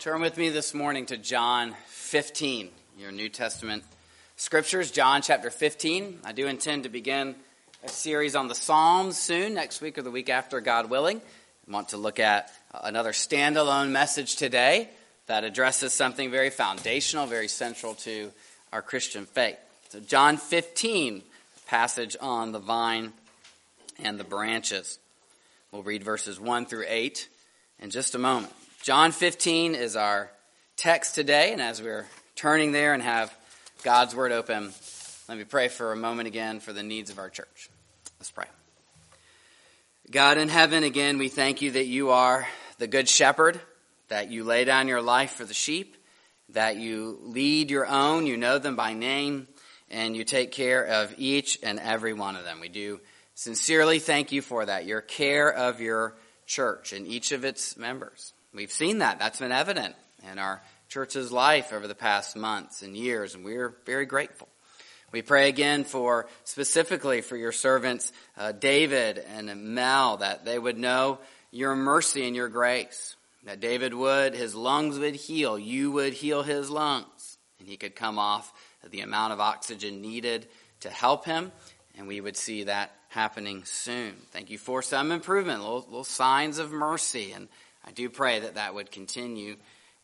Turn with me this morning to John 15, your New Testament scriptures, John chapter 15. I do intend to begin a series on the Psalms soon, next week or the week after, God willing. I want to look at another standalone message today that addresses something very foundational, very central to our Christian faith. So, John 15, passage on the vine and the branches. We'll read verses 1 through 8 in just a moment. John 15 is our text today, and as we're turning there and have God's Word open, let me pray for a moment again for the needs of our church. Let's pray. God in heaven, again, we thank you that you are the Good Shepherd, that you lay down your life for the sheep, that you lead your own, you know them by name, and you take care of each and every one of them. We do sincerely thank you for that, your care of your church and each of its members. We've seen that. That's been evident in our church's life over the past months and years, and we're very grateful. We pray again for specifically for your servants, uh, David and Mel, that they would know your mercy and your grace. That David would, his lungs would heal, you would heal his lungs, and he could come off the amount of oxygen needed to help him, and we would see that happening soon. Thank you for some improvement, little, little signs of mercy, and I do pray that that would continue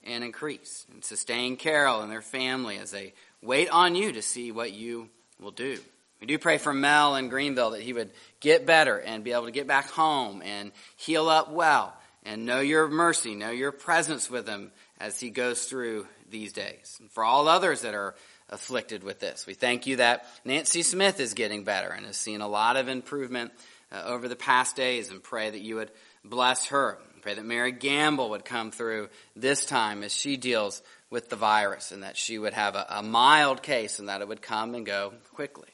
and increase and sustain Carol and their family as they wait on you to see what you will do. We do pray for Mel in Greenville that he would get better and be able to get back home and heal up well and know your mercy, know your presence with him as he goes through these days. And for all others that are afflicted with this, we thank you that Nancy Smith is getting better and has seen a lot of improvement uh, over the past days and pray that you would bless her Pray that Mary Gamble would come through this time as she deals with the virus and that she would have a, a mild case and that it would come and go quickly.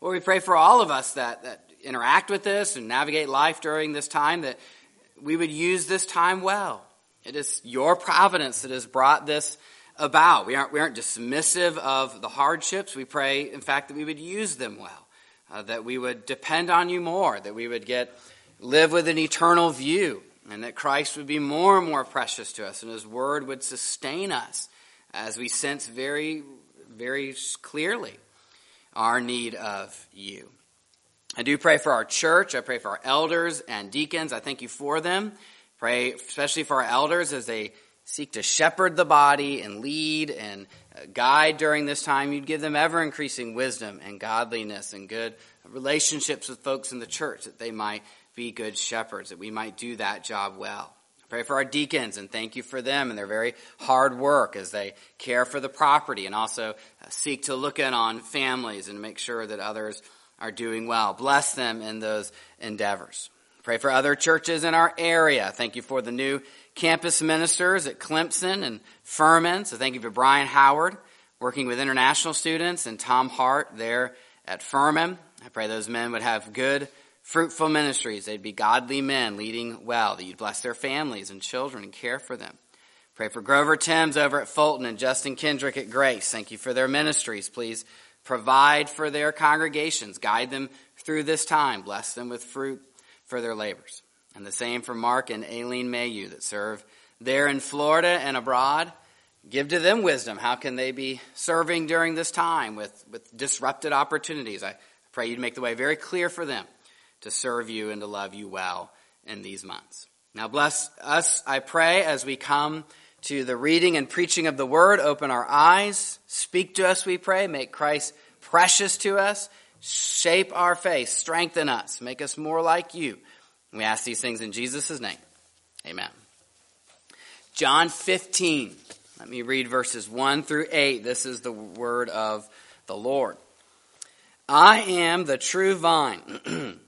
Well, we pray for all of us that, that interact with this and navigate life during this time that we would use this time well. It is your providence that has brought this about. We aren't, we aren't dismissive of the hardships. We pray, in fact, that we would use them well, uh, that we would depend on you more, that we would get live with an eternal view, and that Christ would be more and more precious to us, and His Word would sustain us as we sense very, very clearly our need of you. I do pray for our church. I pray for our elders and deacons. I thank you for them. Pray especially for our elders as they seek to shepherd the body and lead and uh, guide during this time. You'd give them ever increasing wisdom and godliness and good relationships with folks in the church that they might be good shepherds, that we might do that job well. Pray for our deacons and thank you for them and their very hard work as they care for the property and also uh, seek to look in on families and make sure that others are doing well. Bless them in those endeavors. Pray for other churches in our area. Thank you for the new campus ministers at Clemson and Furman. So thank you for Brian Howard working with international students and Tom Hart there at Furman. I pray those men would have good fruitful ministries. They'd be godly men leading well, that you'd bless their families and children and care for them. Pray for Grover Timms over at Fulton and Justin Kendrick at Grace. Thank you for their ministries. Please provide for their congregations. Guide them through this time. Bless them with fruit for their labors. And the same for Mark and Aileen Mayu that serve there in Florida and abroad. Give to them wisdom. How can they be serving during this time with, with disrupted opportunities? I pray you'd make the way very clear for them to serve you and to love you well in these months. Now bless us, I pray, as we come to the reading and preaching of the word. Open our eyes. Speak to us, we pray. Make Christ precious to us. Shape our faith. Strengthen us. Make us more like you. We ask these things in Jesus' name. Amen. John 15. Let me read verses 1 through 8. This is the word of the Lord. I am the true vine.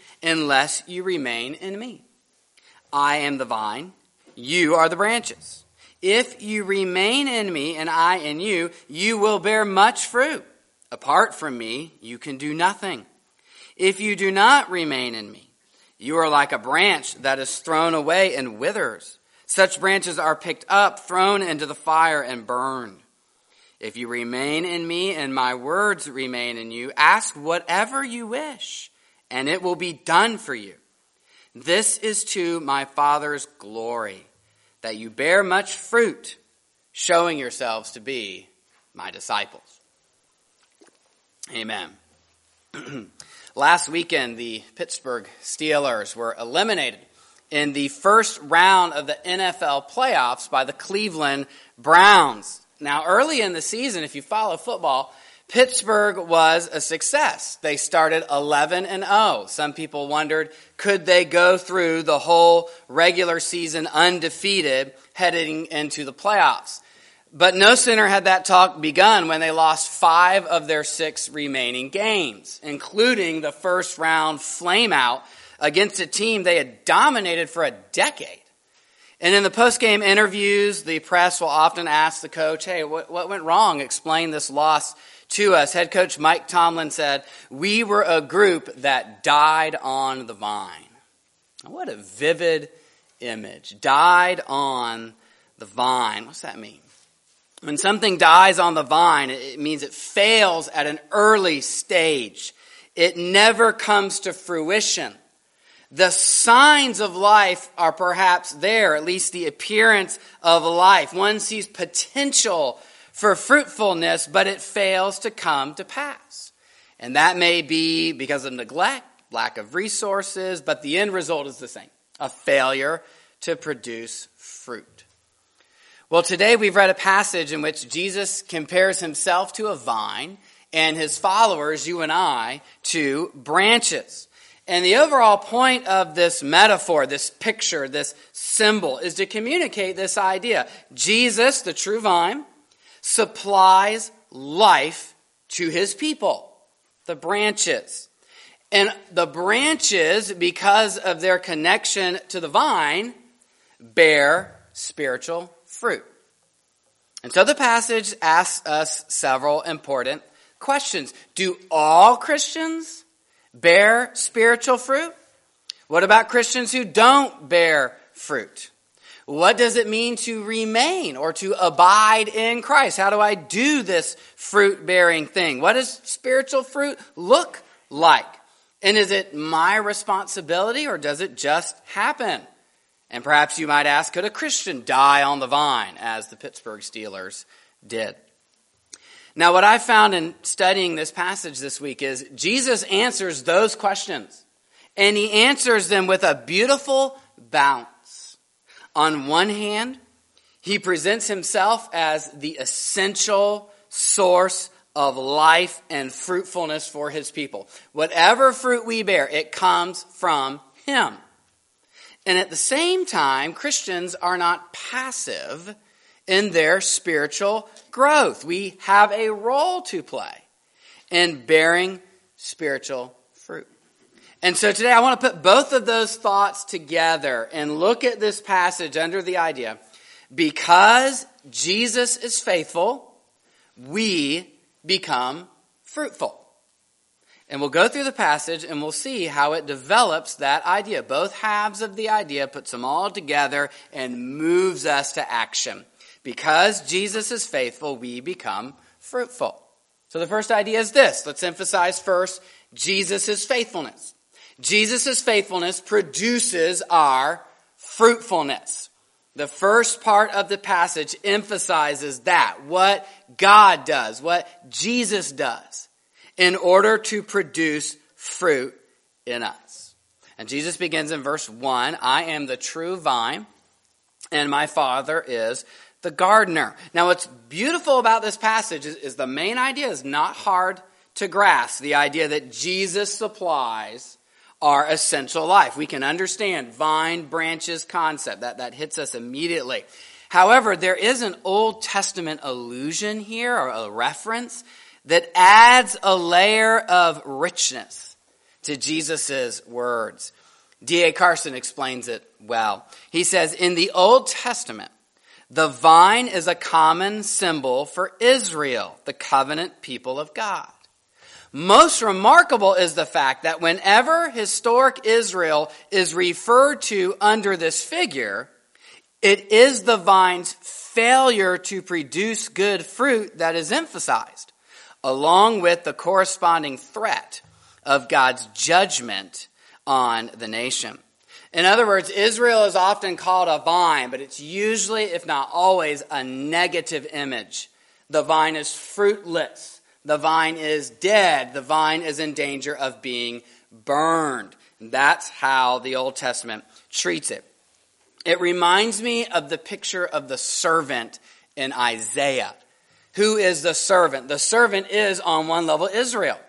unless you remain in me. I am the vine, you are the branches. If you remain in me and I in you, you will bear much fruit. Apart from me, you can do nothing. If you do not remain in me, you are like a branch that is thrown away and withers. Such branches are picked up, thrown into the fire, and burned. If you remain in me and my words remain in you, ask whatever you wish, and it will be done for you. This is to my Father's glory, that you bear much fruit, showing yourselves to be my disciples. Amen. Last weekend, the Pittsburgh Steelers were eliminated in the first round of the NFL playoffs by the Cleveland Browns. Now, early in the season, if you follow football, Pittsburgh was a success. They started 11 and 0. Some people wondered, could they go through the whole regular season undefeated heading into the playoffs? But no sooner had that talk begun when they lost five of their six remaining games, including the first round flameout against a team they had dominated for a decade. And in the post-game interviews, the press will often ask the coach, hey, what, what went wrong? Explain this loss to us. Head coach Mike Tomlin said, we were a group that died on the vine. What a vivid image. Died on the vine. What's that mean? When something dies on the vine, it means it fails at an early stage. It never comes to fruition. The signs of life are perhaps there, at least the appearance of life. One sees potential for fruitfulness, but it fails to come to pass. And that may be because of neglect, lack of resources, but the end result is the same a failure to produce fruit. Well, today we've read a passage in which Jesus compares himself to a vine and his followers, you and I, to branches. And the overall point of this metaphor, this picture, this symbol is to communicate this idea. Jesus, the true vine, supplies life to his people, the branches. And the branches, because of their connection to the vine, bear spiritual fruit. And so the passage asks us several important questions. Do all Christians bear spiritual fruit? What about Christians who don't bear fruit? What does it mean to remain or to abide in Christ? How do I do this fruit bearing thing? What does spiritual fruit look like? And is it my responsibility or does it just happen? And perhaps you might ask, could a Christian die on the vine as the Pittsburgh Steelers did? Now, what I found in studying this passage this week is Jesus answers those questions. And he answers them with a beautiful balance. On one hand, he presents himself as the essential source of life and fruitfulness for his people. Whatever fruit we bear, it comes from him. And at the same time, Christians are not passive in their spiritual growth. We have a role to play in bearing spiritual. And so today I want to put both of those thoughts together and look at this passage under the idea because Jesus is faithful, we become fruitful. And we'll go through the passage and we'll see how it develops that idea. Both halves of the idea puts them all together and moves us to action. Because Jesus is faithful, we become fruitful. So the first idea is this. Let's emphasize first Jesus' faithfulness. Jesus' faithfulness produces our fruitfulness. The first part of the passage emphasizes that, what God does, what Jesus does in order to produce fruit in us. And Jesus begins in verse 1 I am the true vine, and my Father is the gardener. Now, what's beautiful about this passage is, is, the main idea is not hard to grasp the idea that Jesus supplies our essential life. We can understand vine branches concept that, that hits us immediately. However, there is an Old Testament allusion here or a reference that adds a layer of richness to Jesus' words. D.A. Carson explains it well. He says, In the Old Testament, The vine is a common symbol for Israel, the covenant people of God. Most remarkable is the fact that whenever historic Israel is referred to under this figure, it is the vine's failure to produce good fruit that is emphasized, along with the corresponding threat of God's judgment on the nation. In other words, Israel is often called a vine, but it's usually, if not always, a negative image. The vine is fruitless. The vine is dead. The vine is in danger of being burned. And That's how the Old Testament treats it. It reminds me of the picture of the servant in Isaiah. Who is the servant? The servant is, on one level, Israel.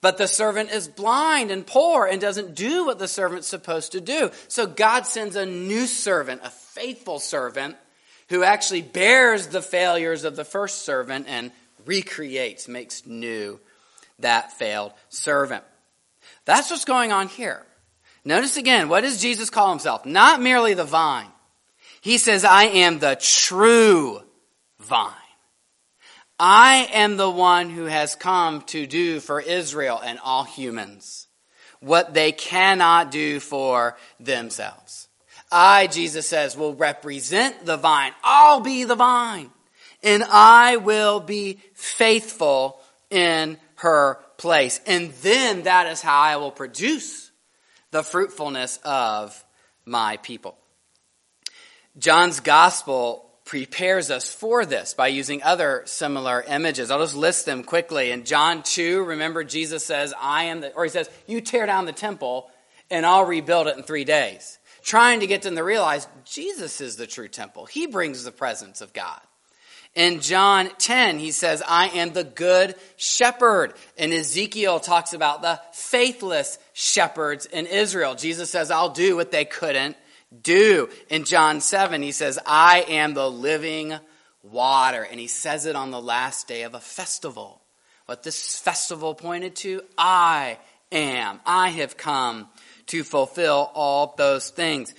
But the servant is blind and poor and doesn't do what the servant's supposed to do. So God sends a new servant, a faithful servant, who actually bears the failures of the first servant and recreates, makes new that failed servant. That's what's going on here. Notice again, what does Jesus call himself? Not merely the vine. He says, I am the true vine. I am the one who has come to do for Israel and all humans what they cannot do for themselves. I, Jesus says, will represent the vine. I'll be the vine. And I will be faithful in her place. And then that is how I will produce the fruitfulness of my people. John's gospel prepares us for this by using other similar images. I'll just list them quickly. In John 2, remember Jesus says, I am the, or he says, you tear down the temple and I'll rebuild it in three days. Trying to get them to realize Jesus is the true temple. He brings the presence of God. In John 10, he says, I am the good shepherd. And Ezekiel talks about the faithless shepherds in Israel. Jesus says, I'll do what they couldn't do. In John 7, he says, I am the living water. And he says it on the last day of a festival. What this festival pointed to, I am. I have come to fulfill all those things.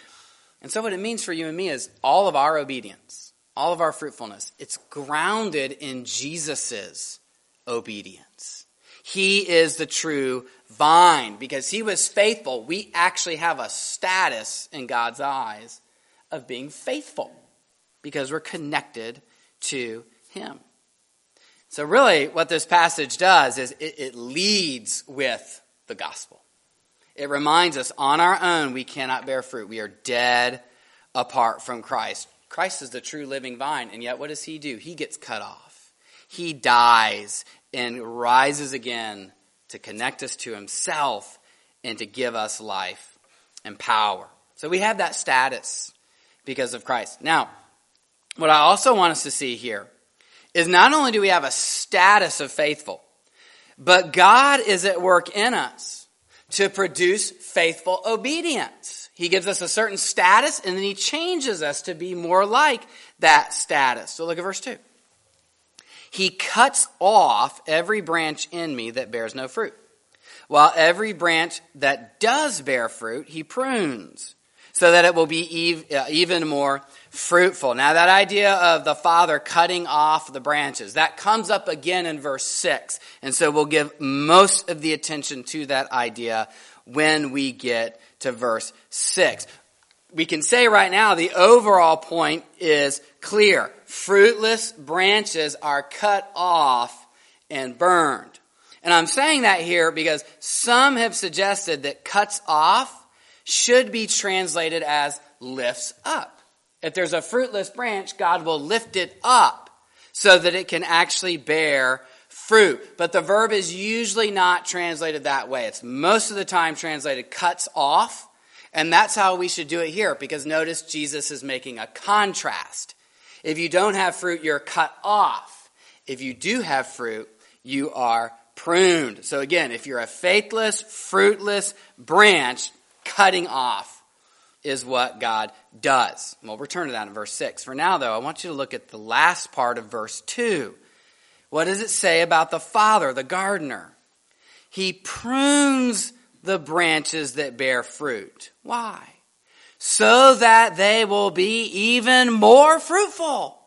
And so what it means for you and me is all of our obedience, all of our fruitfulness, it's grounded in Jesus' obedience. He is the true vine because he was faithful. We actually have a status in God's eyes of being faithful because we're connected to him. So, really, what this passage does is it, it leads with the gospel. It reminds us on our own we cannot bear fruit. We are dead apart from Christ. Christ is the true living vine, and yet what does he do? He gets cut off. He dies and rises again to connect us to himself and to give us life and power. So we have that status because of Christ. Now, what I also want us to see here is not only do we have a status of faithful, but God is at work in us to produce faithful obedience. He gives us a certain status and then he changes us to be more like that status. So look at verse 2. He cuts off every branch in me that bears no fruit, while every branch that does bear fruit, he prunes, so that it will be uh, even more fruitful. Now, that idea of the Father cutting off the branches, that comes up again in verse 6. And so we'll give most of the attention to that idea when we get to verse 6 we can say right now the overall point is clear. Fruitless branches are cut off and burned. And I'm saying that here because some have suggested that cuts off should be translated as lifts up. If there's a fruitless branch, God will lift it up so that it can actually bear fruit. But the verb is usually not translated that way. It's most of the time translated cuts off and that's how we should do it here because notice Jesus is making a contrast. If you don't have fruit, you're cut off. If you do have fruit, you are pruned. So again, if you're a faithless, fruitless branch, cutting off is what God does. We'll return to that in verse 6. For now, though, I want you to look at the last part of verse 2. What does it say about the Father, the gardener? He prunes the branches that bear fruit. Why? so that they will be even more fruitful.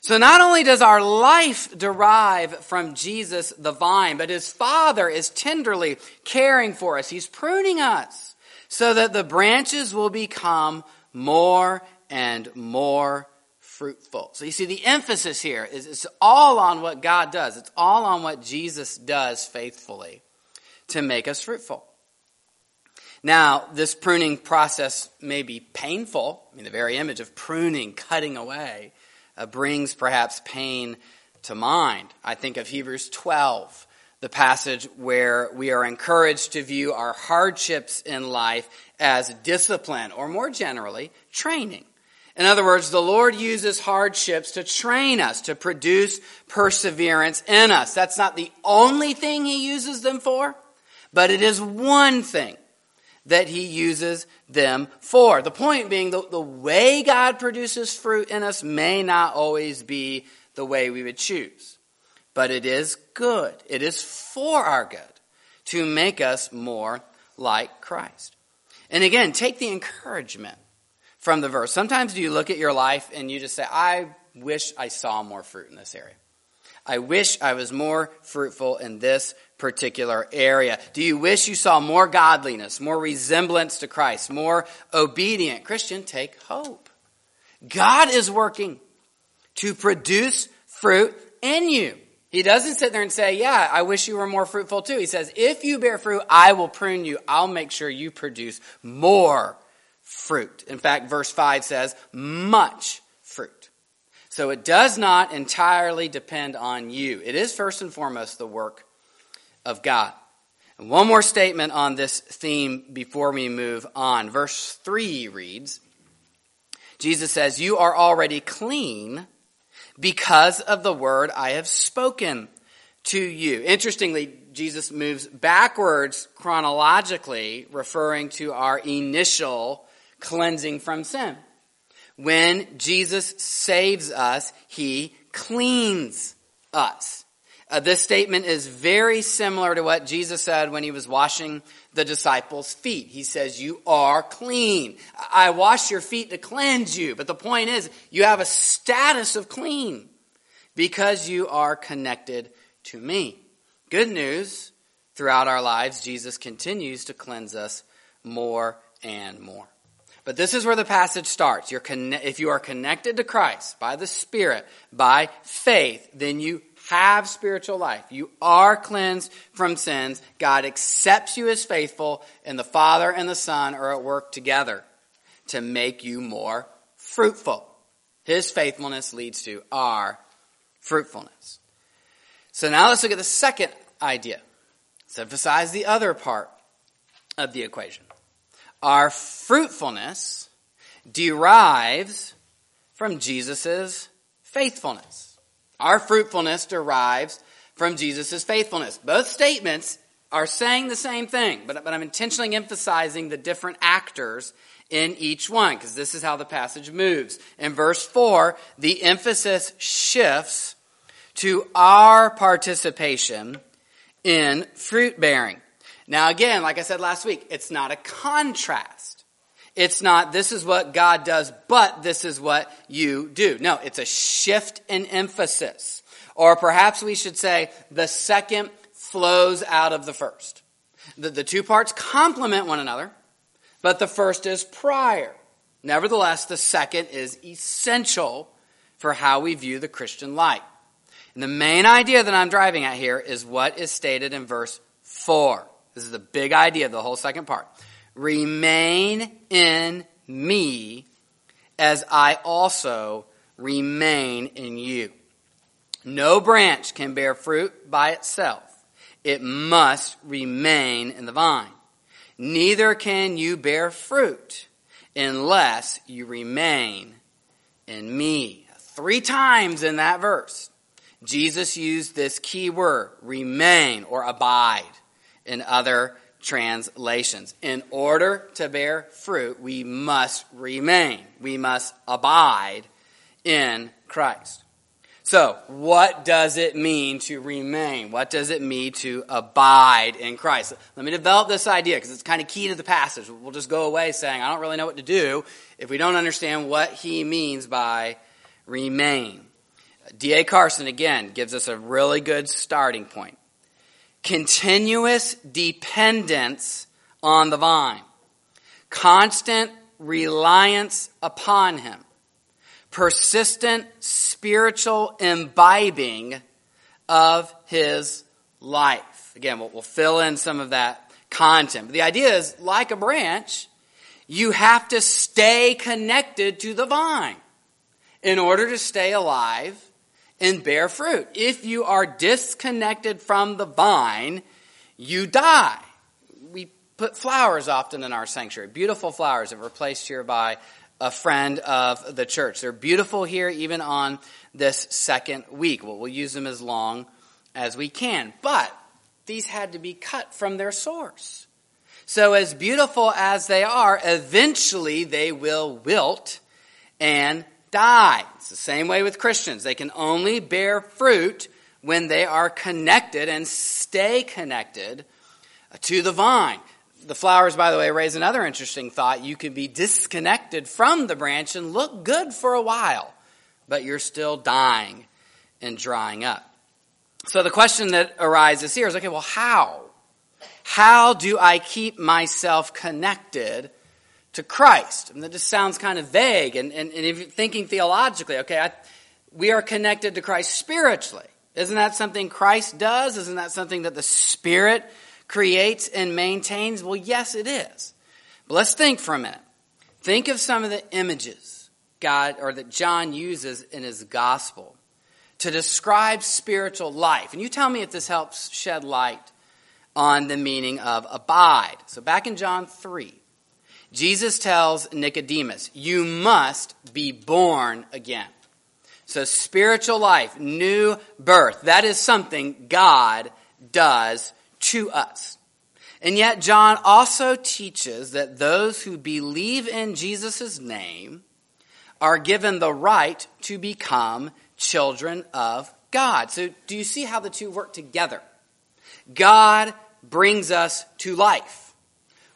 So not only does our life derive from Jesus the vine, but his Father is tenderly caring for us. He's pruning us so that the branches will become more and more fruitful. So you see, the emphasis here is it's all on what God does. It's all on what Jesus does faithfully to make us fruitful. Now, this pruning process may be painful. I mean, the very image of pruning, cutting away, uh, brings perhaps pain to mind. I think of Hebrews 12, the passage where we are encouraged to view our hardships in life as discipline, or more generally, training. In other words, the Lord uses hardships to train us, to produce perseverance in us. That's not the only thing He uses them for, but it is one thing that he uses them for. The point being, the, the way God produces fruit in us may not always be the way we would choose, but it is good. It is for our good to make us more like Christ. And again, take the encouragement from the verse. Sometimes do you look at your life and you just say, I wish I saw more fruit in this area. I wish I was more fruitful in this particular area. Do you wish you saw more godliness, more resemblance to Christ, more obedient? Christian, take hope. God is working to produce fruit in you. He doesn't sit there and say, Yeah, I wish you were more fruitful too. He says, If you bear fruit, I will prune you. I'll make sure you produce more fruit. In fact, verse 5 says, Much fruit. So it does not entirely depend on you. It is first and foremost the work of God. And one more statement on this theme before we move on. Verse 3 reads Jesus says, You are already clean because of the word I have spoken to you. Interestingly, Jesus moves backwards chronologically, referring to our initial cleansing from sin. When Jesus saves us, he cleans us. Uh, this statement is very similar to what Jesus said when he was washing the disciples' feet. He says, You are clean. I wash your feet to cleanse you. But the point is, you have a status of clean because you are connected to me. Good news, throughout our lives, Jesus continues to cleanse us more and more. But this is where the passage starts. Conne- if you are connected to Christ by the Spirit, by faith, then you have spiritual life. You are cleansed from sins. God accepts you as faithful, and the Father and the Son are at work together to make you more fruitful. His faithfulness leads to our fruitfulness. So now let's look at the second idea. Let's emphasize the other part of the equation. Our fruitfulness derives from Jesus' faithfulness. Our fruitfulness derives from Jesus' faithfulness. Both statements are saying the same thing, but, but I'm intentionally emphasizing the different actors in each one because this is how the passage moves. In verse 4, the emphasis shifts to our participation in fruit bearing. Now, again, like I said last week, it's not a contrast. It's not, this is what God does, but this is what you do. No, it's a shift in emphasis. Or perhaps we should say, the second flows out of the first. The, the two parts complement one another, but the first is prior. Nevertheless, the second is essential for how we view the Christian life. And the main idea that I'm driving at here is what is stated in verse 4. This is the big idea of the whole second part. Remain in me as I also remain in you. No branch can bear fruit by itself. It must remain in the vine. Neither can you bear fruit unless you remain in me. Three times in that verse, Jesus used this key word, remain or abide in other translations. In order to bear fruit, we must remain. We must abide in Christ. So, what does it mean to remain? What does it mean to abide in Christ? Let me develop this idea because it's kind of key to the passage. We'll just go away saying, I don't really know what to do if we don't understand what he means by remain. D.A. Carson, again, gives us a really good starting point. Continuous dependence on the vine, constant reliance upon him persistent spiritual imbibing of his life. Again, we'll, we'll, fill in some of that content. But the idea is like a branch, you have to stay connected to the vine in order to stay alive and bear fruit. If you are disconnected from the vine, you die. We put flowers often in our sanctuary, beautiful flowers that were placed here by a friend of the church. They're beautiful here even on this second week. Well, we'll use them as long as we can. But these had to be cut from their source. So, as beautiful as they are, eventually they will wilt and die. The same way with Christians. They can only bear fruit when they are connected and stay connected to the vine. The flowers, by the way, raise another interesting thought. You can be disconnected from the branch and look good for a while, but you're still dying and drying up. So the question that arises here is okay, well, how? How do I keep myself connected to Christ? And that just sounds kind of vague. And, and, and if you're thinking theologically, okay, I, we are connected to Christ spiritually. Isn't that something Christ does? Isn't that something that the Spirit creates and maintains? Well, yes, it is. But let's think for a minute. Think of some of the images God or that John uses in his gospel to describe spiritual life. And you tell me if this helps shed light on the meaning of abide. So back in John 3, Jesus tells Nicodemus, You must be born again. So spiritual life, new birth, that is something God does to us. And yet, John also teaches that those who believe in Jesus' name are given the right to become children of God. So, do you see how the two work together? God brings us to life.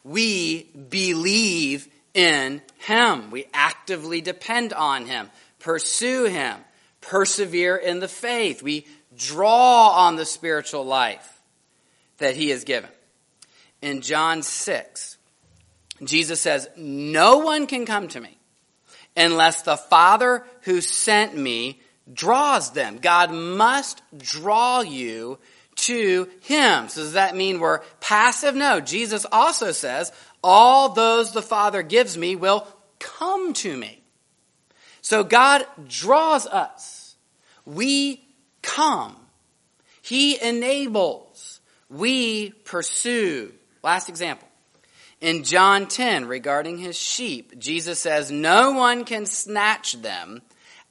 We believe in Him. We actively depend on Him, pursue Him, persevere in the faith. We draw on the spiritual life that he has given. In John 6, Jesus says, No one can come to me unless the Father who sent me draws them. God must draw you to him. So does that mean we're passive? No. Jesus also says, all those the Father gives me will come to me. So God draws us. We come. He enables we pursue. Last example. In John 10, regarding his sheep, Jesus says, No one can snatch them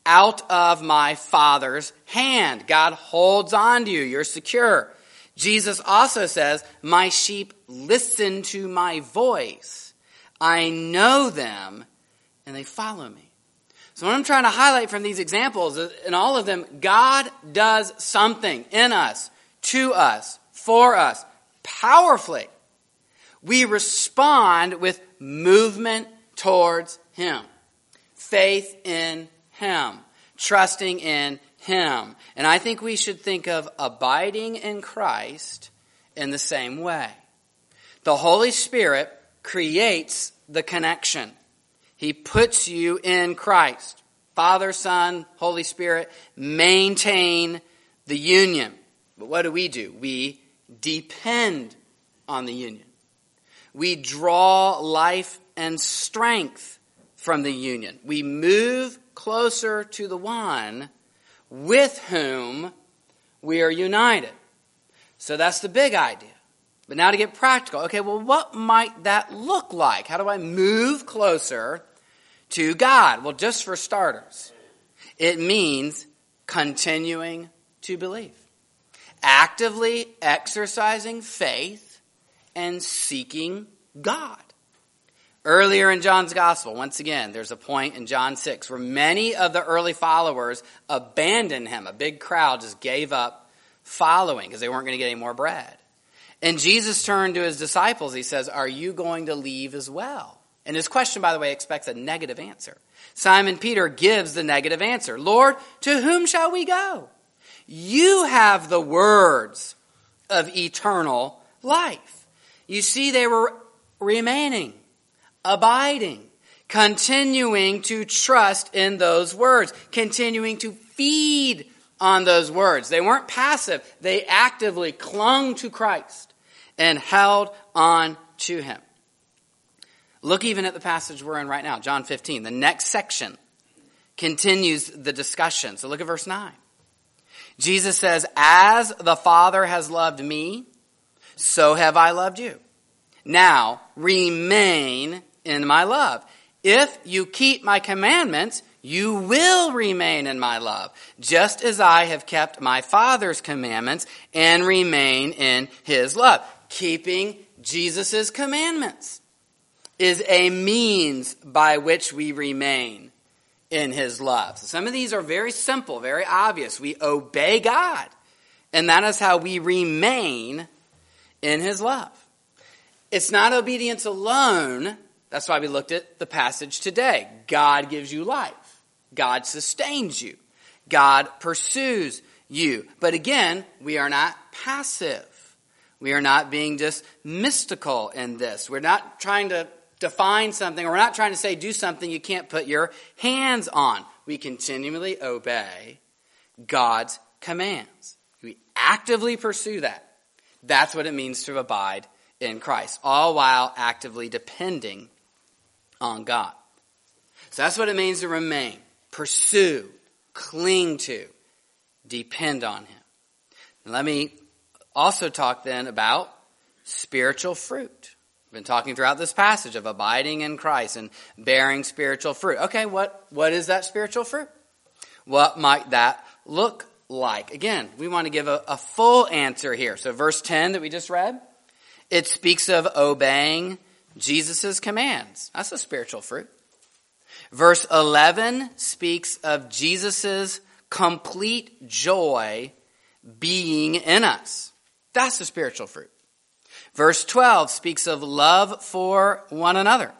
out of my Father's hand. God holds on to you. You're secure. Jesus also says, My sheep listen to my voice. I know them and they follow me. So, what I'm trying to highlight from these examples, in all of them, God does something in us, to us, for us powerfully. We respond with movement towards Him, faith in Him, trusting in Him. And I think we should think of abiding in Christ in the same way. The Holy Spirit creates the connection. He puts you in Christ. Father, Son, Holy Spirit maintain the union. But what do we do? We depend on the union. We draw life and strength from the union. We move closer to the one with whom we are united. So that's the big idea. But now to get practical. Okay, well, what might that look like? How do I move closer to God? Well, just for starters, it means continuing to believe actively exercising faith and seeking God. Earlier in John's gospel, once again, there's a point in John 6 where many of the early followers abandoned him. A big crowd just gave up following because they weren't going to get any more bread. And Jesus turned to his disciples. He says, Are you going to leave as well? And his question, by the way, expects a negative answer. Simon Peter gives the negative answer Lord, to whom shall we go? You have the words of eternal life. You see, they were remaining abiding, continuing to trust in those words, continuing to feed on those words. They weren't passive, they actively clung to Christ and held on to him. Look even at the passage we're in right now, John 15. The next section continues the discussion. So look at verse 9. Jesus says, As the Father has loved me, so have I loved you. Now remain in my love. If you keep my commandments, you will remain in my love, just as I have kept my Father's commandments and remain in his love. Keeping Jesus' commandments is a means by which we remain in his love. So some of these are very simple, very obvious. We obey God, and that is how we remain in his love. It's not obedience alone that's why we looked at the passage today. God gives you life. God sustains you. God pursues you. But again, we are not passive. We are not being just mystical in this. We're not trying to define something, or we're not trying to say do something you can't put your hands on. We continually obey God's commands. We actively pursue that. That's what it means to abide in Christ, all while actively depending on God. So that's what it means to remain, pursue, cling to, depend on Him. And let me also talk then about spiritual fruit. We've been talking throughout this passage of abiding in Christ and bearing spiritual fruit. Okay, what, what is that spiritual fruit? What might that look like? Again, we want to give a, a full answer here. So, verse 10 that we just read, it speaks of obeying Jesus' commands. That's a spiritual fruit. Verse 11 speaks of Jesus' complete joy being in us. That's the spiritual fruit. Verse 12 speaks of love for one another.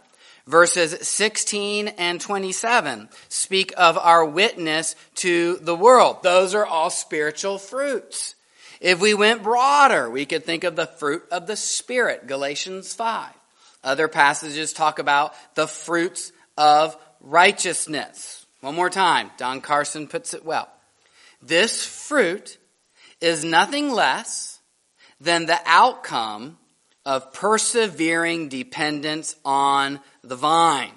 Verses 16 and 27 speak of our witness to the world. Those are all spiritual fruits. If we went broader, we could think of the fruit of the Spirit, Galatians 5. Other passages talk about the fruits of righteousness. One more time, Don Carson puts it well. This fruit is nothing less than the outcome of persevering dependence on the vine,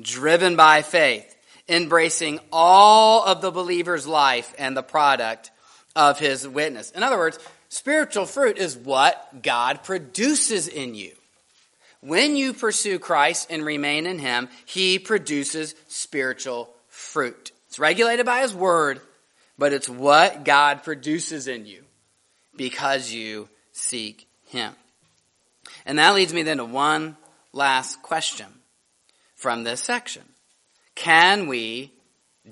driven by faith, embracing all of the believer's life and the product of his witness. In other words, spiritual fruit is what God produces in you. When you pursue Christ and remain in Him, He produces spiritual fruit. It's regulated by His Word, but it's what God produces in you because you seek Him. And that leads me then to one last question from this section. Can we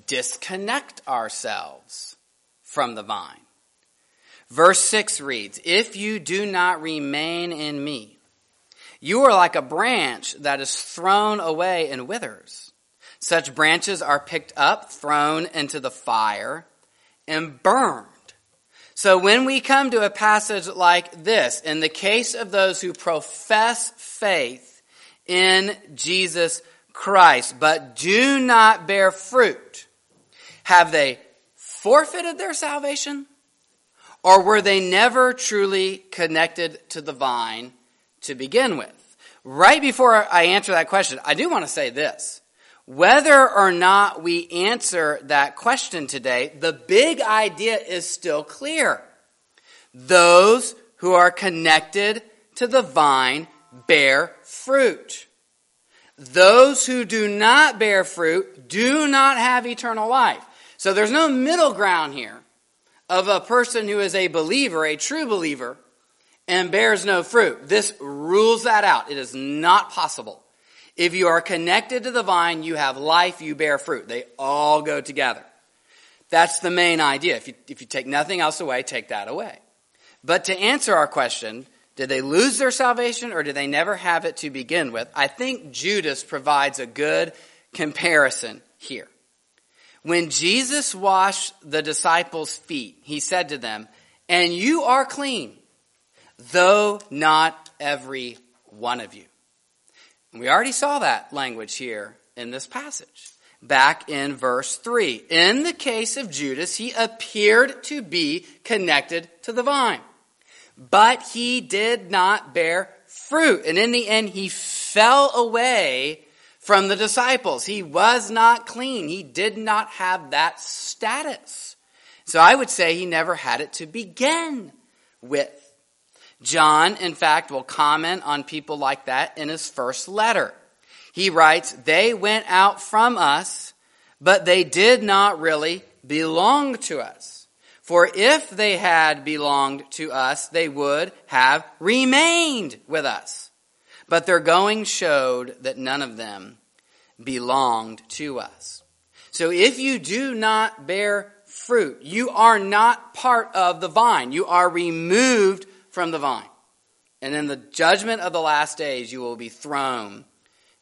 disconnect ourselves from the vine? Verse 6 reads, If you do not remain in me, you are like a branch that is thrown away and withers. Such branches are picked up, thrown into the fire, and burned. So when we come to a passage like this, in the case of those who profess faith in Jesus Christ, but do not bear fruit, have they forfeited their salvation? Or were they never truly connected to the vine to begin with. Right before I answer that question, I do want to say this. Whether or not we answer that question today, the big idea is still clear. Those who are connected to the vine bear fruit. Those who do not bear fruit do not have eternal life. So there's no middle ground here of a person who is a believer, a true believer, and bears no fruit. This rules that out. It is not possible. If you are connected to the vine, you have life, you bear fruit. They all go together. That's the main idea. If you, if you take nothing else away, take that away. But to answer our question, did they lose their salvation or did they never have it to begin with? I think Judas provides a good comparison here. When Jesus washed the disciples' feet, he said to them, And you are clean, though not every one of you. We already saw that language here in this passage. Back in verse 3. In the case of Judas, he appeared to be connected to the vine. But he did not bear fruit. And in the end, he fell away from the disciples. He was not clean. He did not have that status. So I would say he never had it to begin with. John, in fact, will comment on people like that in his first letter. He writes, They went out from us, but they did not really belong to us. For if they had belonged to us, they would have remained with us. But their going showed that none of them belonged to us. So if you do not bear fruit, you are not part of the vine. You are removed from the vine. And in the judgment of the last days, you will be thrown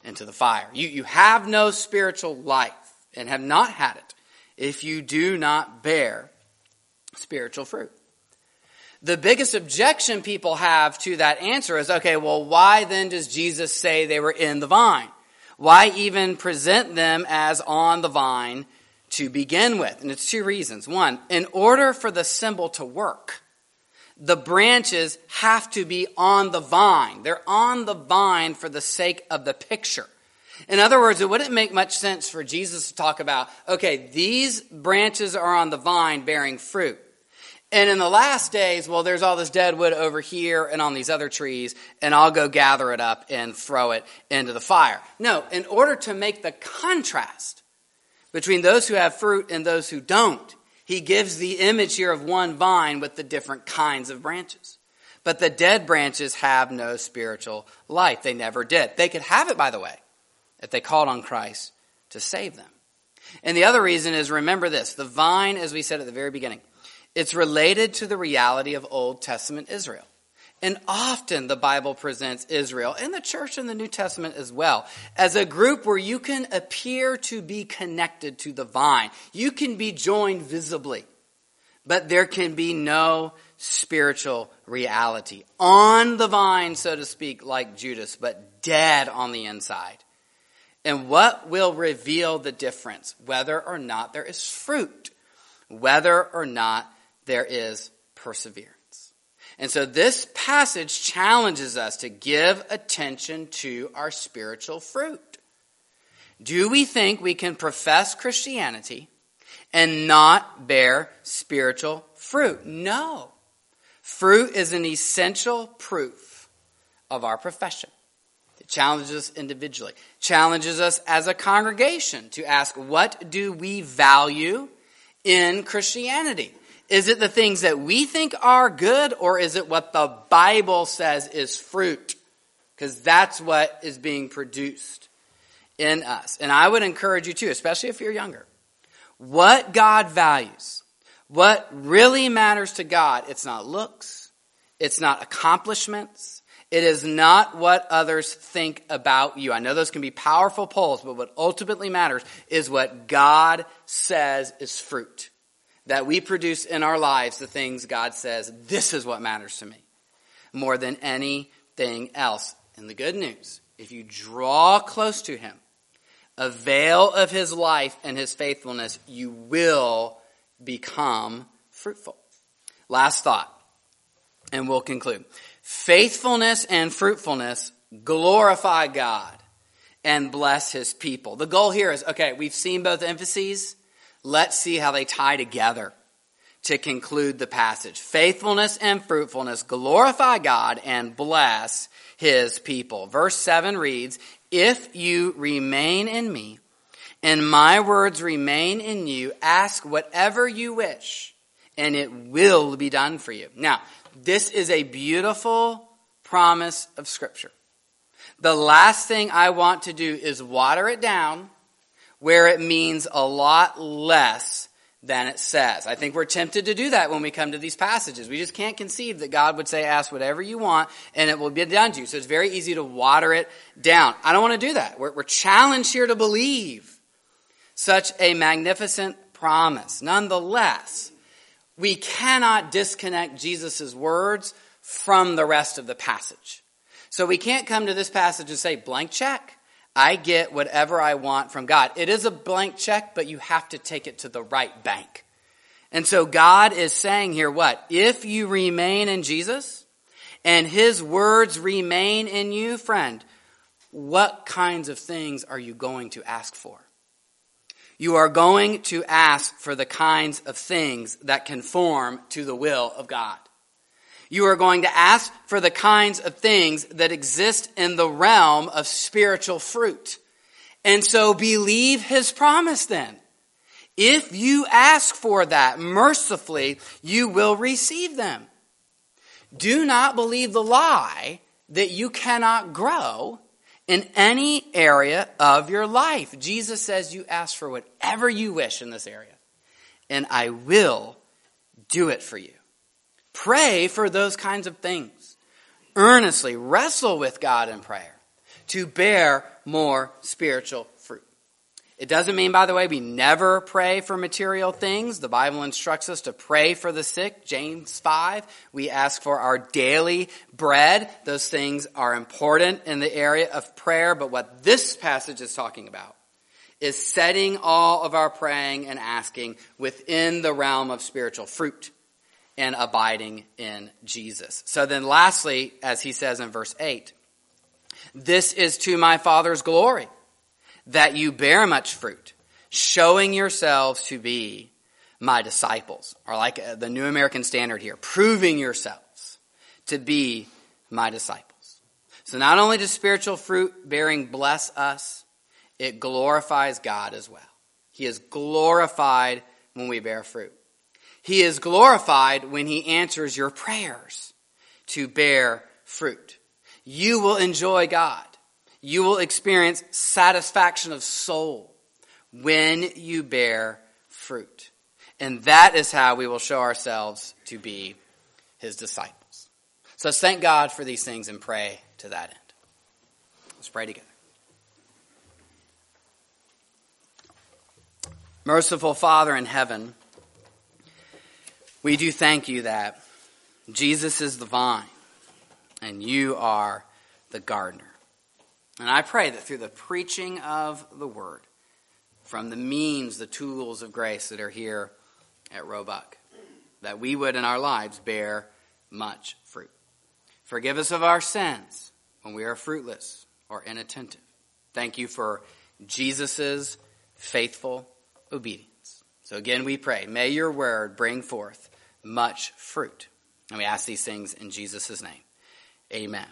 into the fire. You, you have no spiritual life and have not had it if you do not bear spiritual fruit. The biggest objection people have to that answer is okay, well, why then does Jesus say they were in the vine? Why even present them as on the vine to begin with? And it's two reasons. One, in order for the symbol to work, the branches have to be on the vine. They're on the vine for the sake of the picture. In other words, it wouldn't make much sense for Jesus to talk about, okay, these branches are on the vine bearing fruit. And in the last days, well, there's all this dead wood over here and on these other trees, and I'll go gather it up and throw it into the fire. No, in order to make the contrast between those who have fruit and those who don't, he gives the image here of one vine with the different kinds of branches. But the dead branches have no spiritual life. They never did. They could have it, by the way, if they called on Christ to save them. And the other reason is remember this the vine, as we said at the very beginning, it's related to the reality of Old Testament Israel. And often the Bible presents Israel and the church in the New Testament as well as a group where you can appear to be connected to the vine. You can be joined visibly, but there can be no spiritual reality. On the vine, so to speak, like Judas, but dead on the inside. And what will reveal the difference? Whether or not there is fruit, whether or not there is perseverance. And so this passage challenges us to give attention to our spiritual fruit. Do we think we can profess Christianity and not bear spiritual fruit? No. Fruit is an essential proof of our profession. It challenges us individually, challenges us as a congregation to ask, what do we value in Christianity? Is it the things that we think are good, or is it what the Bible says is fruit? Because that's what is being produced in us. And I would encourage you too, especially if you're younger. What God values, what really matters to God, it's not looks, it's not accomplishments, it is not what others think about you. I know those can be powerful polls, but what ultimately matters is what God says is fruit that we produce in our lives the things God says, this is what matters to me more than anything else. And the good news, if you draw close to Him, avail of His life and His faithfulness, you will become fruitful. Last thought, and we'll conclude. Faithfulness and fruitfulness glorify God and bless His people. The goal here is okay, we've seen both emphases let's see how they tie together to conclude the passage. Faithfulness and fruitfulness glorify God and bless his people. Verse 7 reads, If you remain in me and my words remain in you, ask whatever you wish and it will be done for you. Now, this is a beautiful promise of scripture. the last thing I want to do is water it down where it means a lot less than it says. I think we're tempted to do that when we come to these passages. We just can't conceive that God would say, ask whatever you want and it will be done to you. So it's very easy to water it down. I don't want to do that. We're, we're challenged here to believe such a magnificent promise. Nonetheless, we cannot disconnect Jesus' words from the rest of the passage. So we can't come to this passage and say, blank check. I get whatever I want from God. It is a blank check, but you have to take it to the right bank. And so God is saying here what? If you remain in Jesus and his words remain in you, friend, what kinds of things are you going to ask for? You are going to ask for the kinds of things that conform to the will of God. You are going to ask for the kinds of things that exist in the realm of spiritual fruit. And so believe his promise then. If you ask for that mercifully, you will receive them. Do not believe the lie that you cannot grow in any area of your life. Jesus says you ask for whatever you wish in this area, and I will do it for you. Pray for those kinds of things. Earnestly wrestle with God in prayer to bear more spiritual fruit. It doesn't mean, by the way, we never pray for material things. The Bible instructs us to pray for the sick. James 5. We ask for our daily bread. Those things are important in the area of prayer, but what this passage is talking about is setting all of our praying and asking within the realm of spiritual fruit and abiding in Jesus. So then, lastly, as he says in verse 8, this is to my Father's glory that you bear much fruit, showing yourselves to be my disciples, or like uh, the New American Standard here, proving yourselves to be my disciples. So not only does spiritual fruit bearing bless us, it glorifies God as well. He is glorified when we bear fruit. He is glorified when he answers your prayers to bear fruit. You will enjoy God. You will experience satisfaction of soul when you bear fruit. And that is how we will show ourselves to be his disciples. So let's thank God for these things and pray to that end. Let's pray together. Merciful Father in heaven, we do thank you that Jesus is the vine and you are the gardener. And I pray that through the preaching of the word, from the means, the tools of grace that are here at Roebuck, that we would in our lives bear much fruit. Forgive us of our sins when we are fruitless or inattentive. Thank you for Jesus' faithful obedience. So again, we pray, may your word bring forth much fruit. And we ask these things in Jesus' name. Amen.